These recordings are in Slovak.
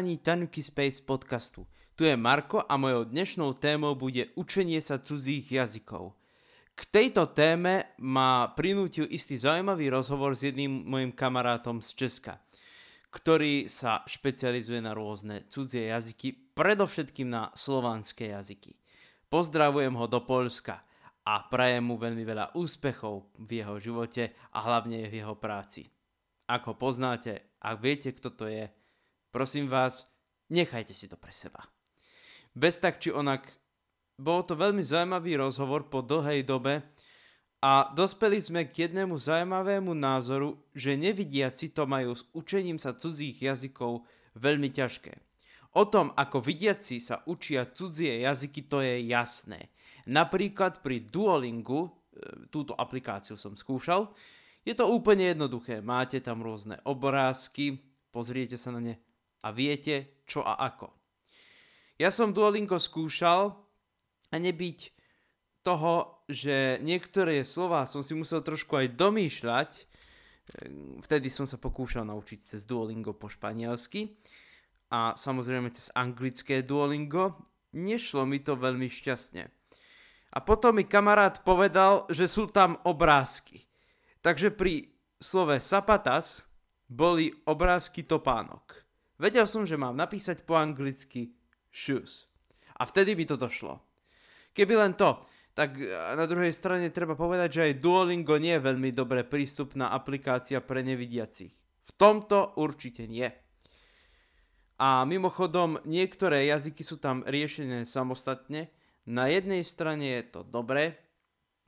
počúvaní Tanuki Space podcastu. Tu je Marko a mojou dnešnou témou bude učenie sa cudzích jazykov. K tejto téme ma prinútil istý zaujímavý rozhovor s jedným mojim kamarátom z Česka, ktorý sa špecializuje na rôzne cudzie jazyky, predovšetkým na slovanské jazyky. Pozdravujem ho do Polska a prajem mu veľmi veľa úspechov v jeho živote a hlavne v jeho práci. Ak ho poznáte, ak viete, kto to je, Prosím vás, nechajte si to pre seba. Bez tak či onak, bol to veľmi zaujímavý rozhovor po dlhej dobe a dospeli sme k jednému zaujímavému názoru, že nevidiaci to majú s učením sa cudzích jazykov veľmi ťažké. O tom, ako vidiaci sa učia cudzie jazyky, to je jasné. Napríklad pri Duolingu, e, túto aplikáciu som skúšal, je to úplne jednoduché. Máte tam rôzne obrázky, pozriete sa na ne a viete čo a ako. Ja som Duolingo skúšal a nebyť toho, že niektoré slova som si musel trošku aj domýšľať, vtedy som sa pokúšal naučiť cez Duolingo po španielsky a samozrejme cez anglické Duolingo, nešlo mi to veľmi šťastne. A potom mi kamarát povedal, že sú tam obrázky. Takže pri slove sapatas boli obrázky topánok. Vedel som, že mám napísať po anglicky shoes. A vtedy by to došlo. Keby len to, tak na druhej strane treba povedať, že aj Duolingo nie je veľmi dobre prístupná aplikácia pre nevidiacich. V tomto určite nie. A mimochodom, niektoré jazyky sú tam riešené samostatne. Na jednej strane je to dobré,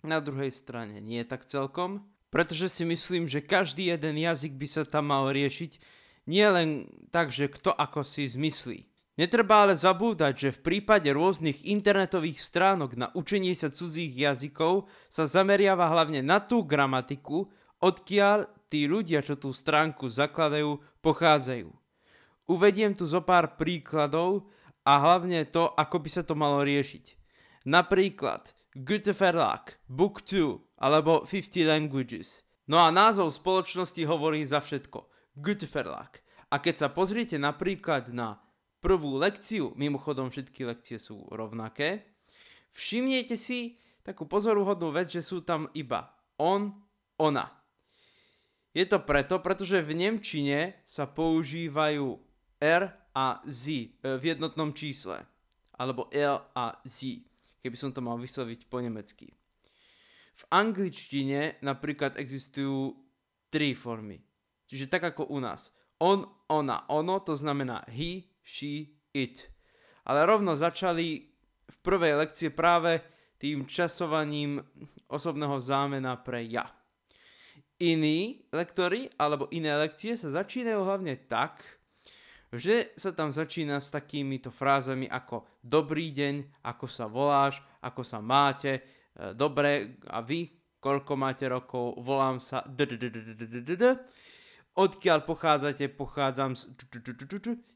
na druhej strane nie tak celkom, pretože si myslím, že každý jeden jazyk by sa tam mal riešiť nie len tak, že kto ako si zmyslí. Netreba ale zabúdať, že v prípade rôznych internetových stránok na učenie sa cudzích jazykov sa zameriava hlavne na tú gramatiku, odkiaľ tí ľudia, čo tú stránku zakladajú, pochádzajú. Uvediem tu zo pár príkladov a hlavne to, ako by sa to malo riešiť. Napríklad Goethe Verlag, Book 2 alebo 50 Languages. No a názov spoločnosti hovorí za všetko. Verlag. A keď sa pozriete napríklad na prvú lekciu, mimochodom všetky lekcie sú rovnaké, všimnete si takú pozoruhodnú vec, že sú tam iba on, ona. Je to preto, pretože v Nemčine sa používajú R a Z e, v jednotnom čísle. Alebo L a Z, keby som to mal vysloviť po nemecky. V angličtine napríklad existujú tri formy. Čiže tak ako u nás. On, ona, ono, to znamená he, she, it. Ale rovno začali v prvej lekcie práve tým časovaním osobného zámena pre ja. Iní lektory alebo iné lekcie sa začínajú hlavne tak, že sa tam začína s takýmito frázami ako dobrý deň, ako sa voláš, ako sa máte, e, dobre a vy, koľko máte rokov, volám sa odkiaľ pochádzate, pochádzam z...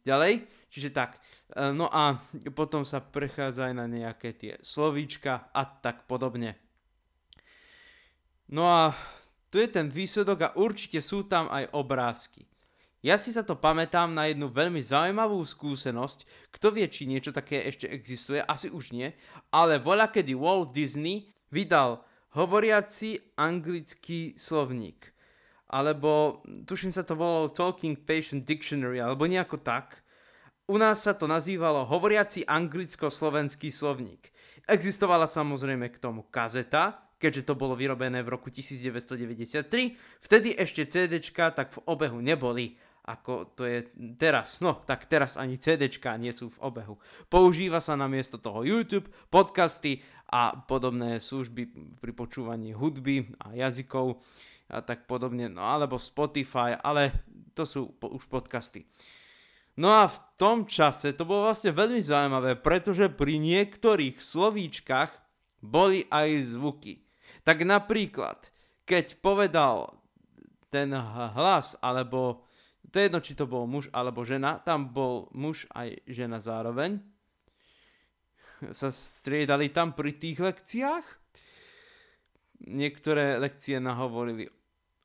Ďalej, čiže tak. E, no a potom sa prechádza aj na nejaké tie slovíčka a tak podobne. No a tu je ten výsledok a určite sú tam aj obrázky. Ja si sa to pamätám na jednu veľmi zaujímavú skúsenosť. Kto vie, či niečo také ešte existuje? Asi už nie. Ale voľa kedy Walt Disney vydal hovoriaci anglický slovník alebo tuším sa to volalo Talking Patient Dictionary, alebo nejako tak. U nás sa to nazývalo hovoriaci anglicko-slovenský slovník. Existovala samozrejme k tomu kazeta, keďže to bolo vyrobené v roku 1993. Vtedy ešte CDčka tak v obehu neboli, ako to je teraz. No, tak teraz ani CDčka nie sú v obehu. Používa sa namiesto toho YouTube, podcasty a podobné služby pri počúvaní hudby a jazykov a tak podobne, no alebo Spotify, ale to sú po, už podcasty. No a v tom čase to bolo vlastne veľmi zaujímavé, pretože pri niektorých slovíčkach boli aj zvuky. Tak napríklad, keď povedal ten hlas, alebo to je jedno, či to bol muž alebo žena, tam bol muž aj žena zároveň, sa striedali tam pri tých lekciách. Niektoré lekcie nahovorili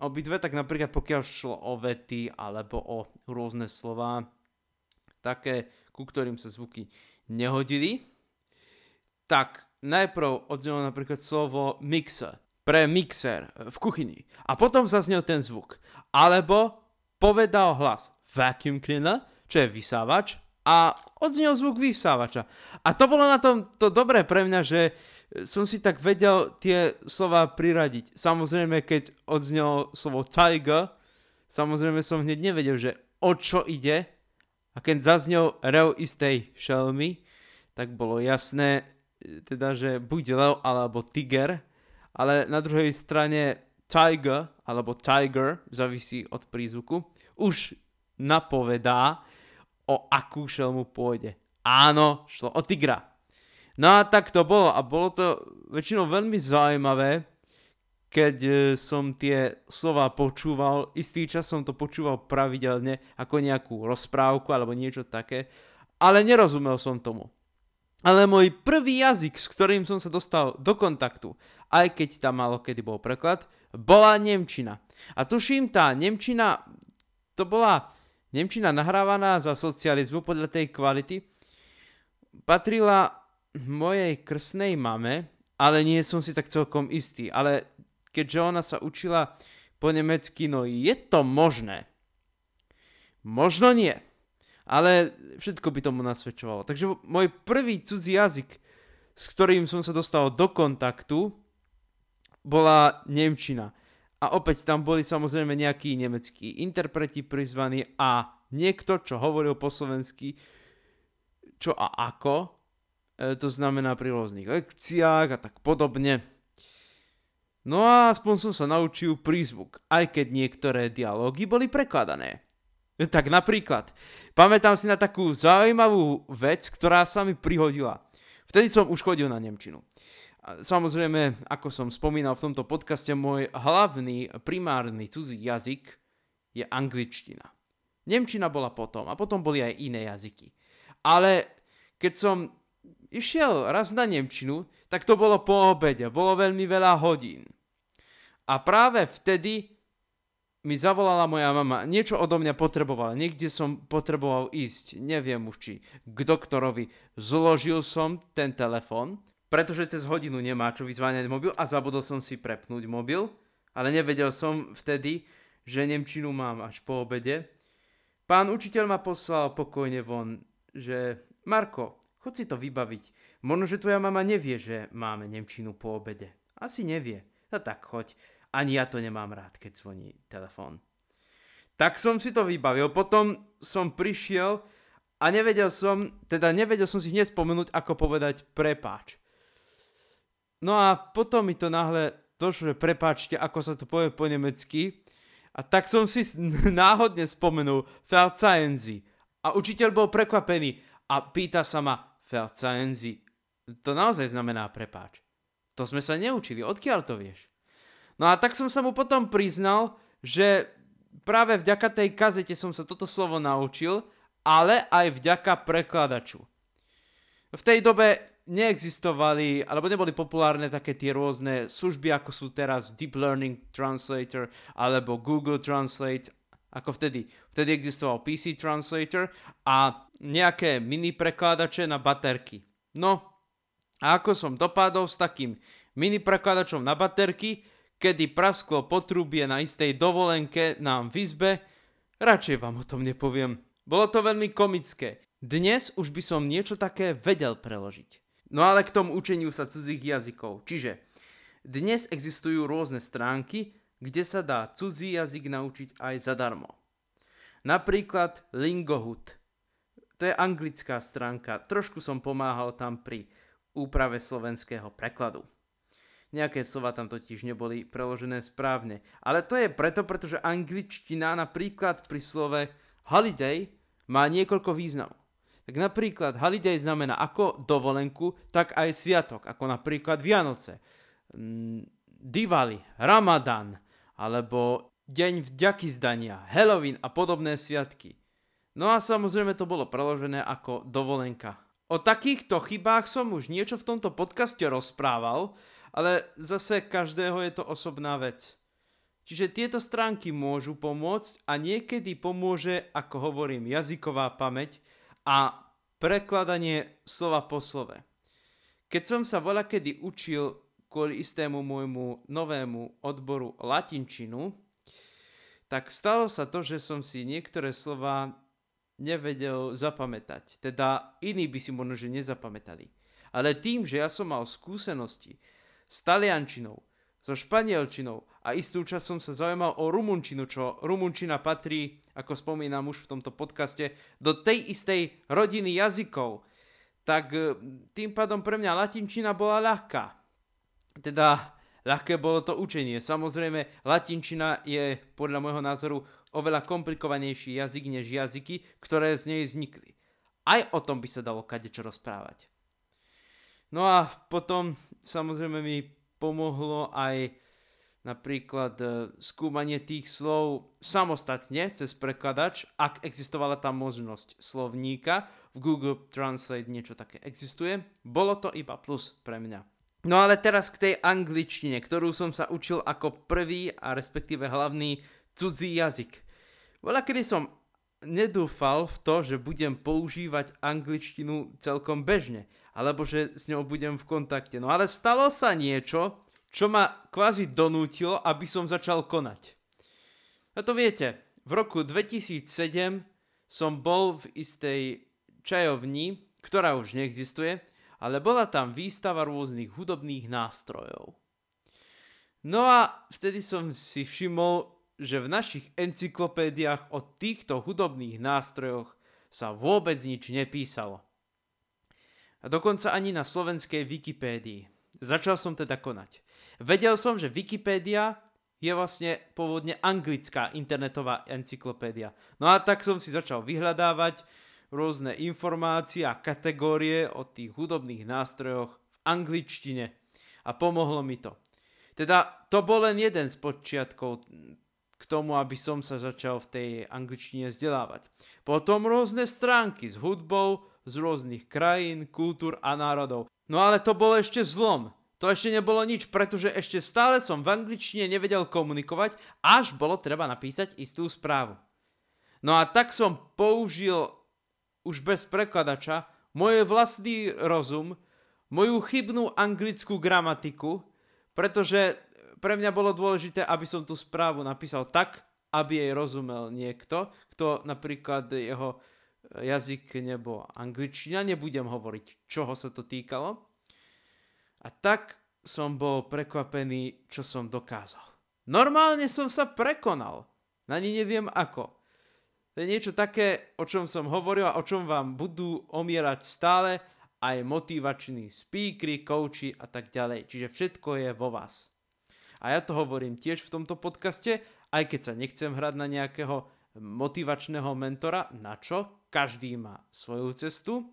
obidve, tak napríklad pokiaľ šlo o vety alebo o rôzne slova, také, ku ktorým sa zvuky nehodili, tak najprv odznelo napríklad slovo mixer, pre mixer v kuchyni. A potom zaznel ten zvuk. Alebo povedal hlas vacuum cleaner, čo je vysávač, a odznel zvuk vysávača. A to bolo na tom to dobré pre mňa, že som si tak vedel tie slova priradiť. Samozrejme, keď odznelo slovo tiger, samozrejme som hneď nevedel, že o čo ide. A keď zaznel rev istej šelmy, tak bolo jasné, teda, že buď lev alebo tiger, ale na druhej strane tiger alebo tiger, závisí od prízvuku, už napovedá, o akú šelmu pôjde. Áno, šlo o tigra. No a tak to bolo a bolo to väčšinou veľmi zaujímavé, keď e, som tie slova počúval, istý čas som to počúval pravidelne ako nejakú rozprávku alebo niečo také, ale nerozumel som tomu. Ale môj prvý jazyk, s ktorým som sa dostal do kontaktu, aj keď tam malo kedy bol preklad, bola Nemčina. A tuším, tá Nemčina, to bola Nemčina nahrávaná za socializmu podľa tej kvality, patrila mojej krsnej mame, ale nie som si tak celkom istý. Ale keďže ona sa učila po nemecky, no je to možné. Možno nie ale všetko by tomu nasvedčovalo. Takže môj prvý cudzí jazyk, s ktorým som sa dostal do kontaktu, bola Nemčina. A opäť tam boli samozrejme nejakí nemeckí interpreti prizvaní a niekto, čo hovoril po slovensky, čo a ako, e, to znamená pri rôznych lekciách a tak podobne. No a aspoň som sa naučil prízvuk, aj keď niektoré dialógy boli prekladané. Tak napríklad, pamätám si na takú zaujímavú vec, ktorá sa mi prihodila. Vtedy som už chodil na Nemčinu. Samozrejme, ako som spomínal v tomto podcaste, môj hlavný, primárny cudzí jazyk je angličtina. Nemčina bola potom a potom boli aj iné jazyky. Ale keď som išiel raz na Nemčinu, tak to bolo po obede, bolo veľmi veľa hodín. A práve vtedy mi zavolala moja mama, niečo odo mňa potrebovala, niekde som potreboval ísť, neviem už či k doktorovi. Zložil som ten telefón, pretože cez hodinu nemá čo vyzváňať mobil a zabudol som si prepnúť mobil, ale nevedel som vtedy, že Nemčinu mám až po obede. Pán učiteľ ma poslal pokojne von, že Marko, chod si to vybaviť. Možno, že tvoja mama nevie, že máme Nemčinu po obede. Asi nevie. No tak choď. Ani ja to nemám rád, keď zvoní telefón. Tak som si to vybavil, potom som prišiel a nevedel som, teda nevedel som si hneď spomenúť, ako povedať prepáč. No a potom mi to náhle došlo, že prepáčte, ako sa to povie po nemecky. A tak som si náhodne spomenul Verzeihen A učiteľ bol prekvapený a pýta sa ma, Verzeihen to naozaj znamená prepáč. To sme sa neučili, odkiaľ to vieš? No a tak som sa mu potom priznal, že práve vďaka tej kazete som sa toto slovo naučil, ale aj vďaka prekladaču. V tej dobe neexistovali, alebo neboli populárne také tie rôzne služby, ako sú teraz Deep Learning Translator alebo Google Translate, ako vtedy. Vtedy existoval PC Translator a nejaké mini prekladače na baterky. No, a ako som dopadol s takým mini prekladačom na baterky, kedy prasklo potrubie na istej dovolenke nám v izbe, radšej vám o tom nepoviem. Bolo to veľmi komické. Dnes už by som niečo také vedel preložiť. No ale k tomu učeniu sa cudzích jazykov. Čiže dnes existujú rôzne stránky, kde sa dá cudzí jazyk naučiť aj zadarmo. Napríklad Lingohood. To je anglická stránka. Trošku som pomáhal tam pri úprave slovenského prekladu. Nejaké slova tam totiž neboli preložené správne. Ale to je preto, pretože angličtina napríklad pri slove holiday má niekoľko významov. Tak napríklad holiday znamená ako dovolenku, tak aj sviatok, ako napríklad Vianoce, mm, Diwali, Ramadan, alebo Deň vďaky zdania, Halloween a podobné sviatky. No a samozrejme to bolo preložené ako dovolenka. O takýchto chybách som už niečo v tomto podcaste rozprával, ale zase každého je to osobná vec. Čiže tieto stránky môžu pomôcť a niekedy pomôže, ako hovorím, jazyková pamäť a prekladanie slova po slove. Keď som sa voľa kedy učil kvôli istému môjmu novému odboru latinčinu, tak stalo sa to, že som si niektoré slova nevedel zapamätať. Teda iní by si možno, že nezapamätali. Ale tým, že ja som mal skúsenosti s taliančinou, so španielčinou a istú čas som sa zaujímal o rumunčinu, čo rumunčina patrí, ako spomínam už v tomto podcaste, do tej istej rodiny jazykov, tak e, tým pádom pre mňa latinčina bola ľahká. Teda ľahké bolo to učenie. Samozrejme, latinčina je podľa môjho názoru oveľa komplikovanejší jazyk než jazyky, ktoré z nej vznikli. Aj o tom by sa dalo kadečo rozprávať. No a potom samozrejme mi pomohlo aj napríklad e, skúmanie tých slov samostatne cez prekladač, ak existovala tá možnosť slovníka. V Google Translate niečo také existuje. Bolo to iba plus pre mňa. No ale teraz k tej angličtine, ktorú som sa učil ako prvý a respektíve hlavný cudzí jazyk. Veľa kedy som nedúfal v to, že budem používať angličtinu celkom bežne, alebo že s ňou budem v kontakte. No ale stalo sa niečo, čo ma kvázi donútilo, aby som začal konať. A to viete, v roku 2007 som bol v istej čajovni, ktorá už neexistuje, ale bola tam výstava rôznych hudobných nástrojov. No a vtedy som si všimol, že v našich encyklopédiách o týchto hudobných nástrojoch sa vôbec nič nepísalo. A dokonca ani na slovenskej Wikipédii. Začal som teda konať. Vedel som, že Wikipédia je vlastne pôvodne anglická internetová encyklopédia. No a tak som si začal vyhľadávať rôzne informácie a kategórie o tých hudobných nástrojoch v angličtine a pomohlo mi to. Teda to bol len jeden z počiatkov k tomu, aby som sa začal v tej angličtine vzdelávať. Potom rôzne stránky s hudbou z rôznych krajín, kultúr a národov. No ale to bolo ešte zlom. To ešte nebolo nič, pretože ešte stále som v angličtine nevedel komunikovať, až bolo treba napísať istú správu. No a tak som použil už bez prekladača, môj vlastný rozum, moju chybnú anglickú gramatiku, pretože pre mňa bolo dôležité, aby som tú správu napísal tak, aby jej rozumel niekto, kto napríklad jeho jazyk nebo angličtina, nebudem hovoriť, čoho sa to týkalo. A tak som bol prekvapený, čo som dokázal. Normálne som sa prekonal. Ani neviem ako. To je niečo také, o čom som hovoril a o čom vám budú omierať stále aj motivační speakery, coachi a tak ďalej. Čiže všetko je vo vás. A ja to hovorím tiež v tomto podcaste, aj keď sa nechcem hrať na nejakého motivačného mentora, na čo? Každý má svoju cestu.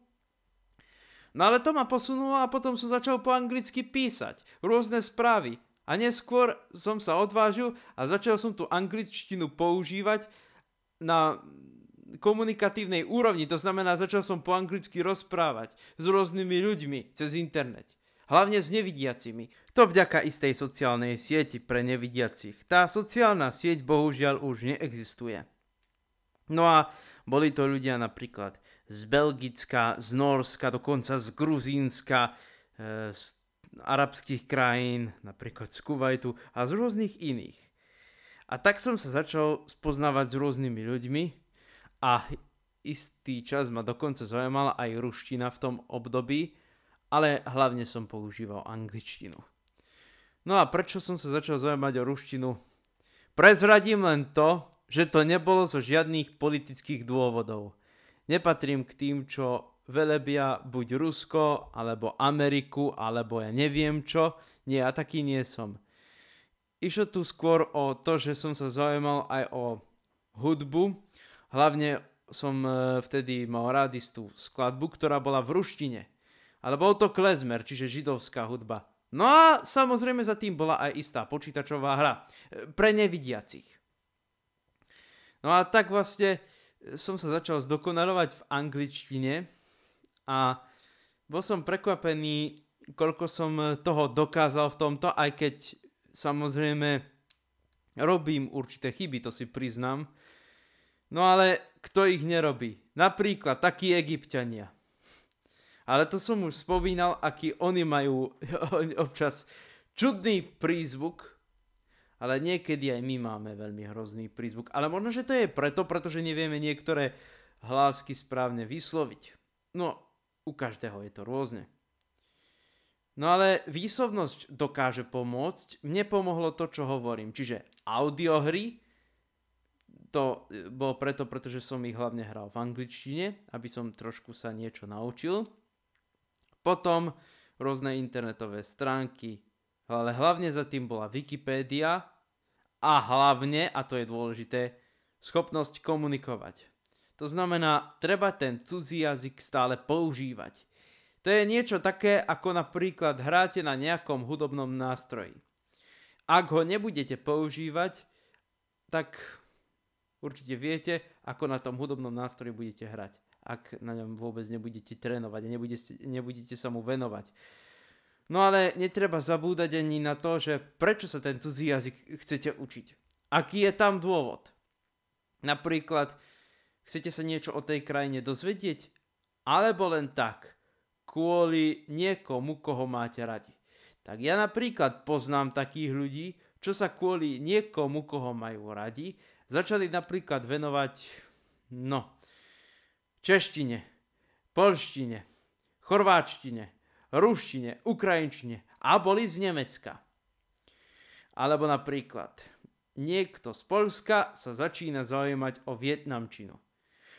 No ale to ma posunulo a potom som začal po anglicky písať rôzne správy. A neskôr som sa odvážil a začal som tú angličtinu používať na komunikatívnej úrovni, to znamená, začal som po anglicky rozprávať s rôznymi ľuďmi cez internet. Hlavne s nevidiacimi. To vďaka istej sociálnej sieti pre nevidiacich. Tá sociálna sieť bohužiaľ už neexistuje. No a boli to ľudia napríklad z Belgicka, z Norska, dokonca z Gruzínska, e, z arabských krajín, napríklad z Kuwaitu a z rôznych iných. A tak som sa začal spoznávať s rôznymi ľuďmi a istý čas ma dokonca zaujímala aj ruština v tom období, ale hlavne som používal angličtinu. No a prečo som sa začal zaujímať o ruštinu? Prezradím len to, že to nebolo zo žiadnych politických dôvodov. Nepatrím k tým, čo velebia buď Rusko, alebo Ameriku, alebo ja neviem čo. Nie, ja taký nie som. Išlo tu skôr o to, že som sa zaujímal aj o hudbu. Hlavne som e, vtedy mal rád istú skladbu, ktorá bola v ruštine. Ale bol to klezmer, čiže židovská hudba. No a samozrejme za tým bola aj istá počítačová hra. E, pre nevidiacich. No a tak vlastne e, som sa začal zdokonalovať v angličtine a bol som prekvapený, koľko som toho dokázal v tomto, aj keď Samozrejme, robím určité chyby, to si priznám. No ale kto ich nerobí? Napríklad takí egyptiania. Ale to som už spomínal, aký oni majú občas čudný prízvuk, ale niekedy aj my máme veľmi hrozný prízvuk. Ale možno, že to je preto, pretože nevieme niektoré hlásky správne vysloviť. No, u každého je to rôzne. No ale výslovnosť dokáže pomôcť. Mne pomohlo to, čo hovorím. Čiže audiohry, to bolo preto, pretože som ich hlavne hral v angličtine, aby som trošku sa niečo naučil. Potom rôzne internetové stránky, ale hlavne za tým bola Wikipédia a hlavne, a to je dôležité, schopnosť komunikovať. To znamená, treba ten cudzí jazyk stále používať. To je niečo také, ako napríklad hráte na nejakom hudobnom nástroji. Ak ho nebudete používať, tak určite viete, ako na tom hudobnom nástroji budete hrať ak na ňom vôbec nebudete trénovať a nebudete, nebudete sa mu venovať. No ale netreba zabúdať ani na to, že prečo sa ten cudzí jazyk chcete učiť. Aký je tam dôvod? Napríklad, chcete sa niečo o tej krajine dozvedieť? Alebo len tak, kvôli niekomu, koho máte radi. Tak ja napríklad poznám takých ľudí, čo sa kvôli niekomu, koho majú radi, začali napríklad venovať, no, češtine, polštine, chorváčtine, ruštine, ukrajinčine a boli z Nemecka. Alebo napríklad, niekto z Polska sa začína zaujímať o vietnamčinu.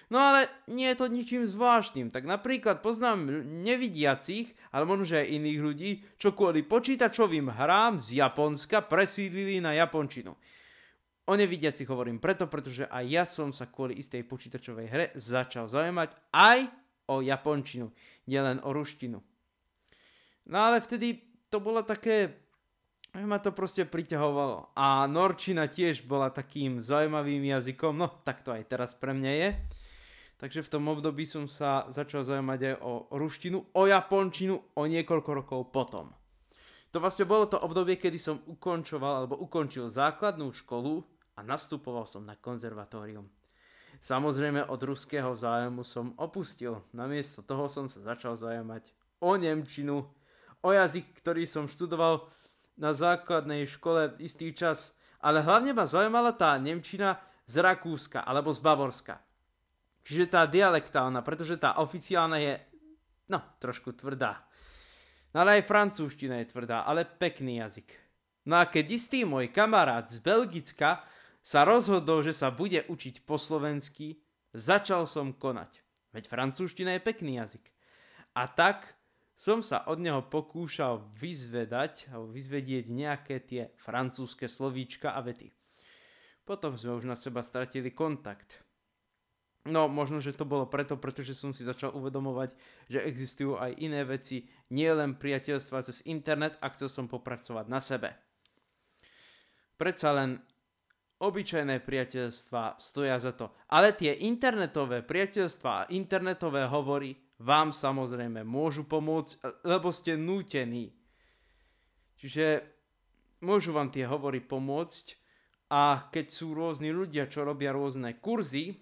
No ale nie je to ničím zvláštnym. Tak napríklad poznám nevidiacich, ale možno aj iných ľudí, čo kvôli počítačovým hrám z Japonska presídlili na japončinu. O nevidiaci hovorím preto, pretože aj ja som sa kvôli istej počítačovej hre začal zaujímať aj o japončinu, nielen o ruštinu. No ale vtedy to bolo také, že ma to proste priťahovalo. A norčina tiež bola takým zaujímavým jazykom, no tak to aj teraz pre mňa je. Takže v tom období som sa začal zaujímať aj o ruštinu, o japončinu o niekoľko rokov potom. To vlastne bolo to obdobie, kedy som ukončoval alebo ukončil základnú školu a nastupoval som na konzervatórium. Samozrejme od ruského zájmu som opustil, namiesto toho som sa začal zaujímať o Nemčinu, o jazyk, ktorý som študoval na základnej škole istý čas, ale hlavne ma zaujímala tá Nemčina z Rakúska alebo z Bavorska. Čiže tá dialektálna, pretože tá oficiálna je, no, trošku tvrdá. No ale aj francúzština je tvrdá, ale pekný jazyk. No a keď istý môj kamarát z Belgicka sa rozhodol, že sa bude učiť po slovensky, začal som konať. Veď francúzština je pekný jazyk. A tak som sa od neho pokúšal vyzvedať alebo vyzvedieť nejaké tie francúzske slovíčka a vety. Potom sme už na seba stratili kontakt. No, možno, že to bolo preto, pretože som si začal uvedomovať, že existujú aj iné veci, nie len priateľstva cez internet a chcel som popracovať na sebe. Predsa len obyčajné priateľstva stoja za to. Ale tie internetové priateľstva a internetové hovory vám samozrejme môžu pomôcť, lebo ste nútení. Čiže môžu vám tie hovory pomôcť a keď sú rôzni ľudia, čo robia rôzne kurzy,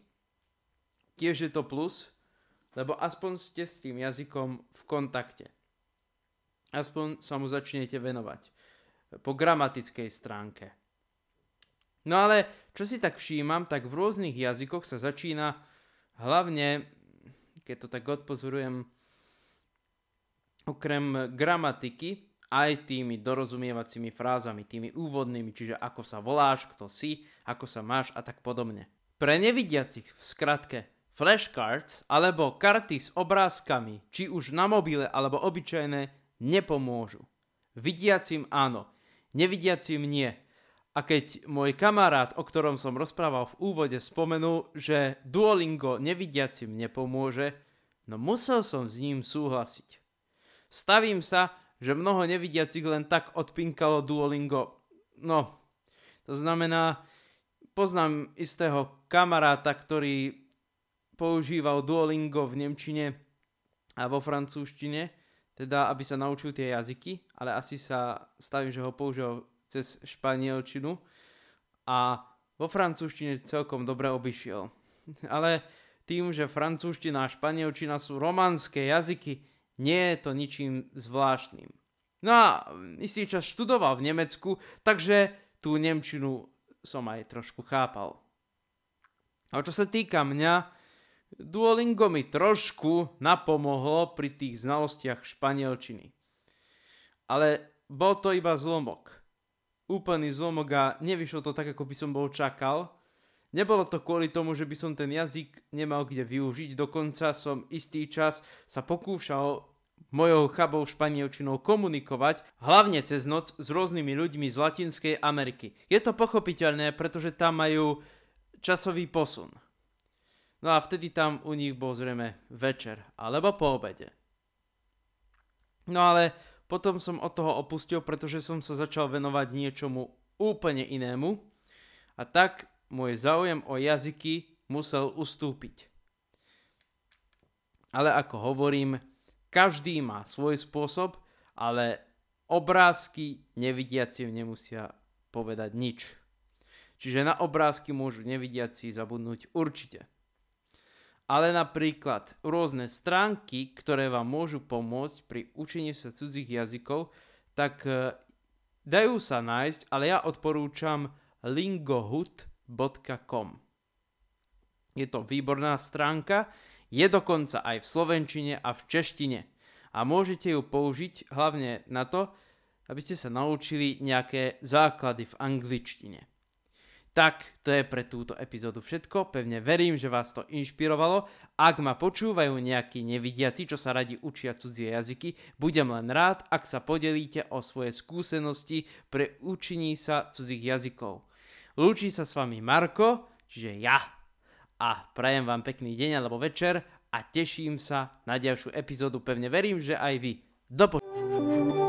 tiež je to plus, lebo aspoň ste s tým jazykom v kontakte. Aspoň sa mu začnete venovať po gramatickej stránke. No ale čo si tak všímam, tak v rôznych jazykoch sa začína hlavne, keď to tak odpozorujem, okrem gramatiky, aj tými dorozumievacími frázami, tými úvodnými, čiže ako sa voláš, kto si, ako sa máš a tak podobne. Pre nevidiacich v skratke flashcards alebo karty s obrázkami, či už na mobile alebo obyčajné, nepomôžu. Vidiacim áno, nevidiacim nie. A keď môj kamarát, o ktorom som rozprával v úvode, spomenul, že Duolingo nevidiacim nepomôže, no musel som s ním súhlasiť. Stavím sa, že mnoho nevidiacich len tak odpinkalo Duolingo. No, to znamená, poznám istého kamaráta, ktorý používal Duolingo v Nemčine a vo francúzštine, teda aby sa naučil tie jazyky, ale asi sa stavím, že ho použil cez španielčinu a vo francúzštine celkom dobre obišiel. ale tým, že francúzština a španielčina sú románske jazyky, nie je to ničím zvláštnym. No a istý čas študoval v Nemecku, takže tú Nemčinu som aj trošku chápal. A čo sa týka mňa, Duolingo mi trošku napomohlo pri tých znalostiach španielčiny. Ale bol to iba zlomok. Úplný zlomok a nevyšlo to tak, ako by som bol čakal. Nebolo to kvôli tomu, že by som ten jazyk nemal kde využiť, dokonca som istý čas sa pokúšal mojou chabou španielčinou komunikovať, hlavne cez noc s rôznymi ľuďmi z Latinskej Ameriky. Je to pochopiteľné, pretože tam majú časový posun. No a vtedy tam u nich bol zrejme večer alebo po obede. No ale potom som od toho opustil, pretože som sa začal venovať niečomu úplne inému a tak môj záujem o jazyky musel ustúpiť. Ale ako hovorím, každý má svoj spôsob, ale obrázky nevidiaci nemusia povedať nič. Čiže na obrázky môžu nevidiaci zabudnúť určite ale napríklad rôzne stránky, ktoré vám môžu pomôcť pri učení sa cudzích jazykov, tak e, dajú sa nájsť, ale ja odporúčam lingohut.com. Je to výborná stránka, je dokonca aj v slovenčine a v češtine. A môžete ju použiť hlavne na to, aby ste sa naučili nejaké základy v angličtine. Tak, to je pre túto epizódu všetko. Pevne verím, že vás to inšpirovalo. Ak ma počúvajú nejakí nevidiaci, čo sa radi učia cudzie jazyky, budem len rád, ak sa podelíte o svoje skúsenosti pre učení sa cudzích jazykov. Lúči sa s vami Marko, čiže ja. A prajem vám pekný deň alebo večer a teším sa na ďalšiu epizódu. Pevne verím, že aj vy. Do po-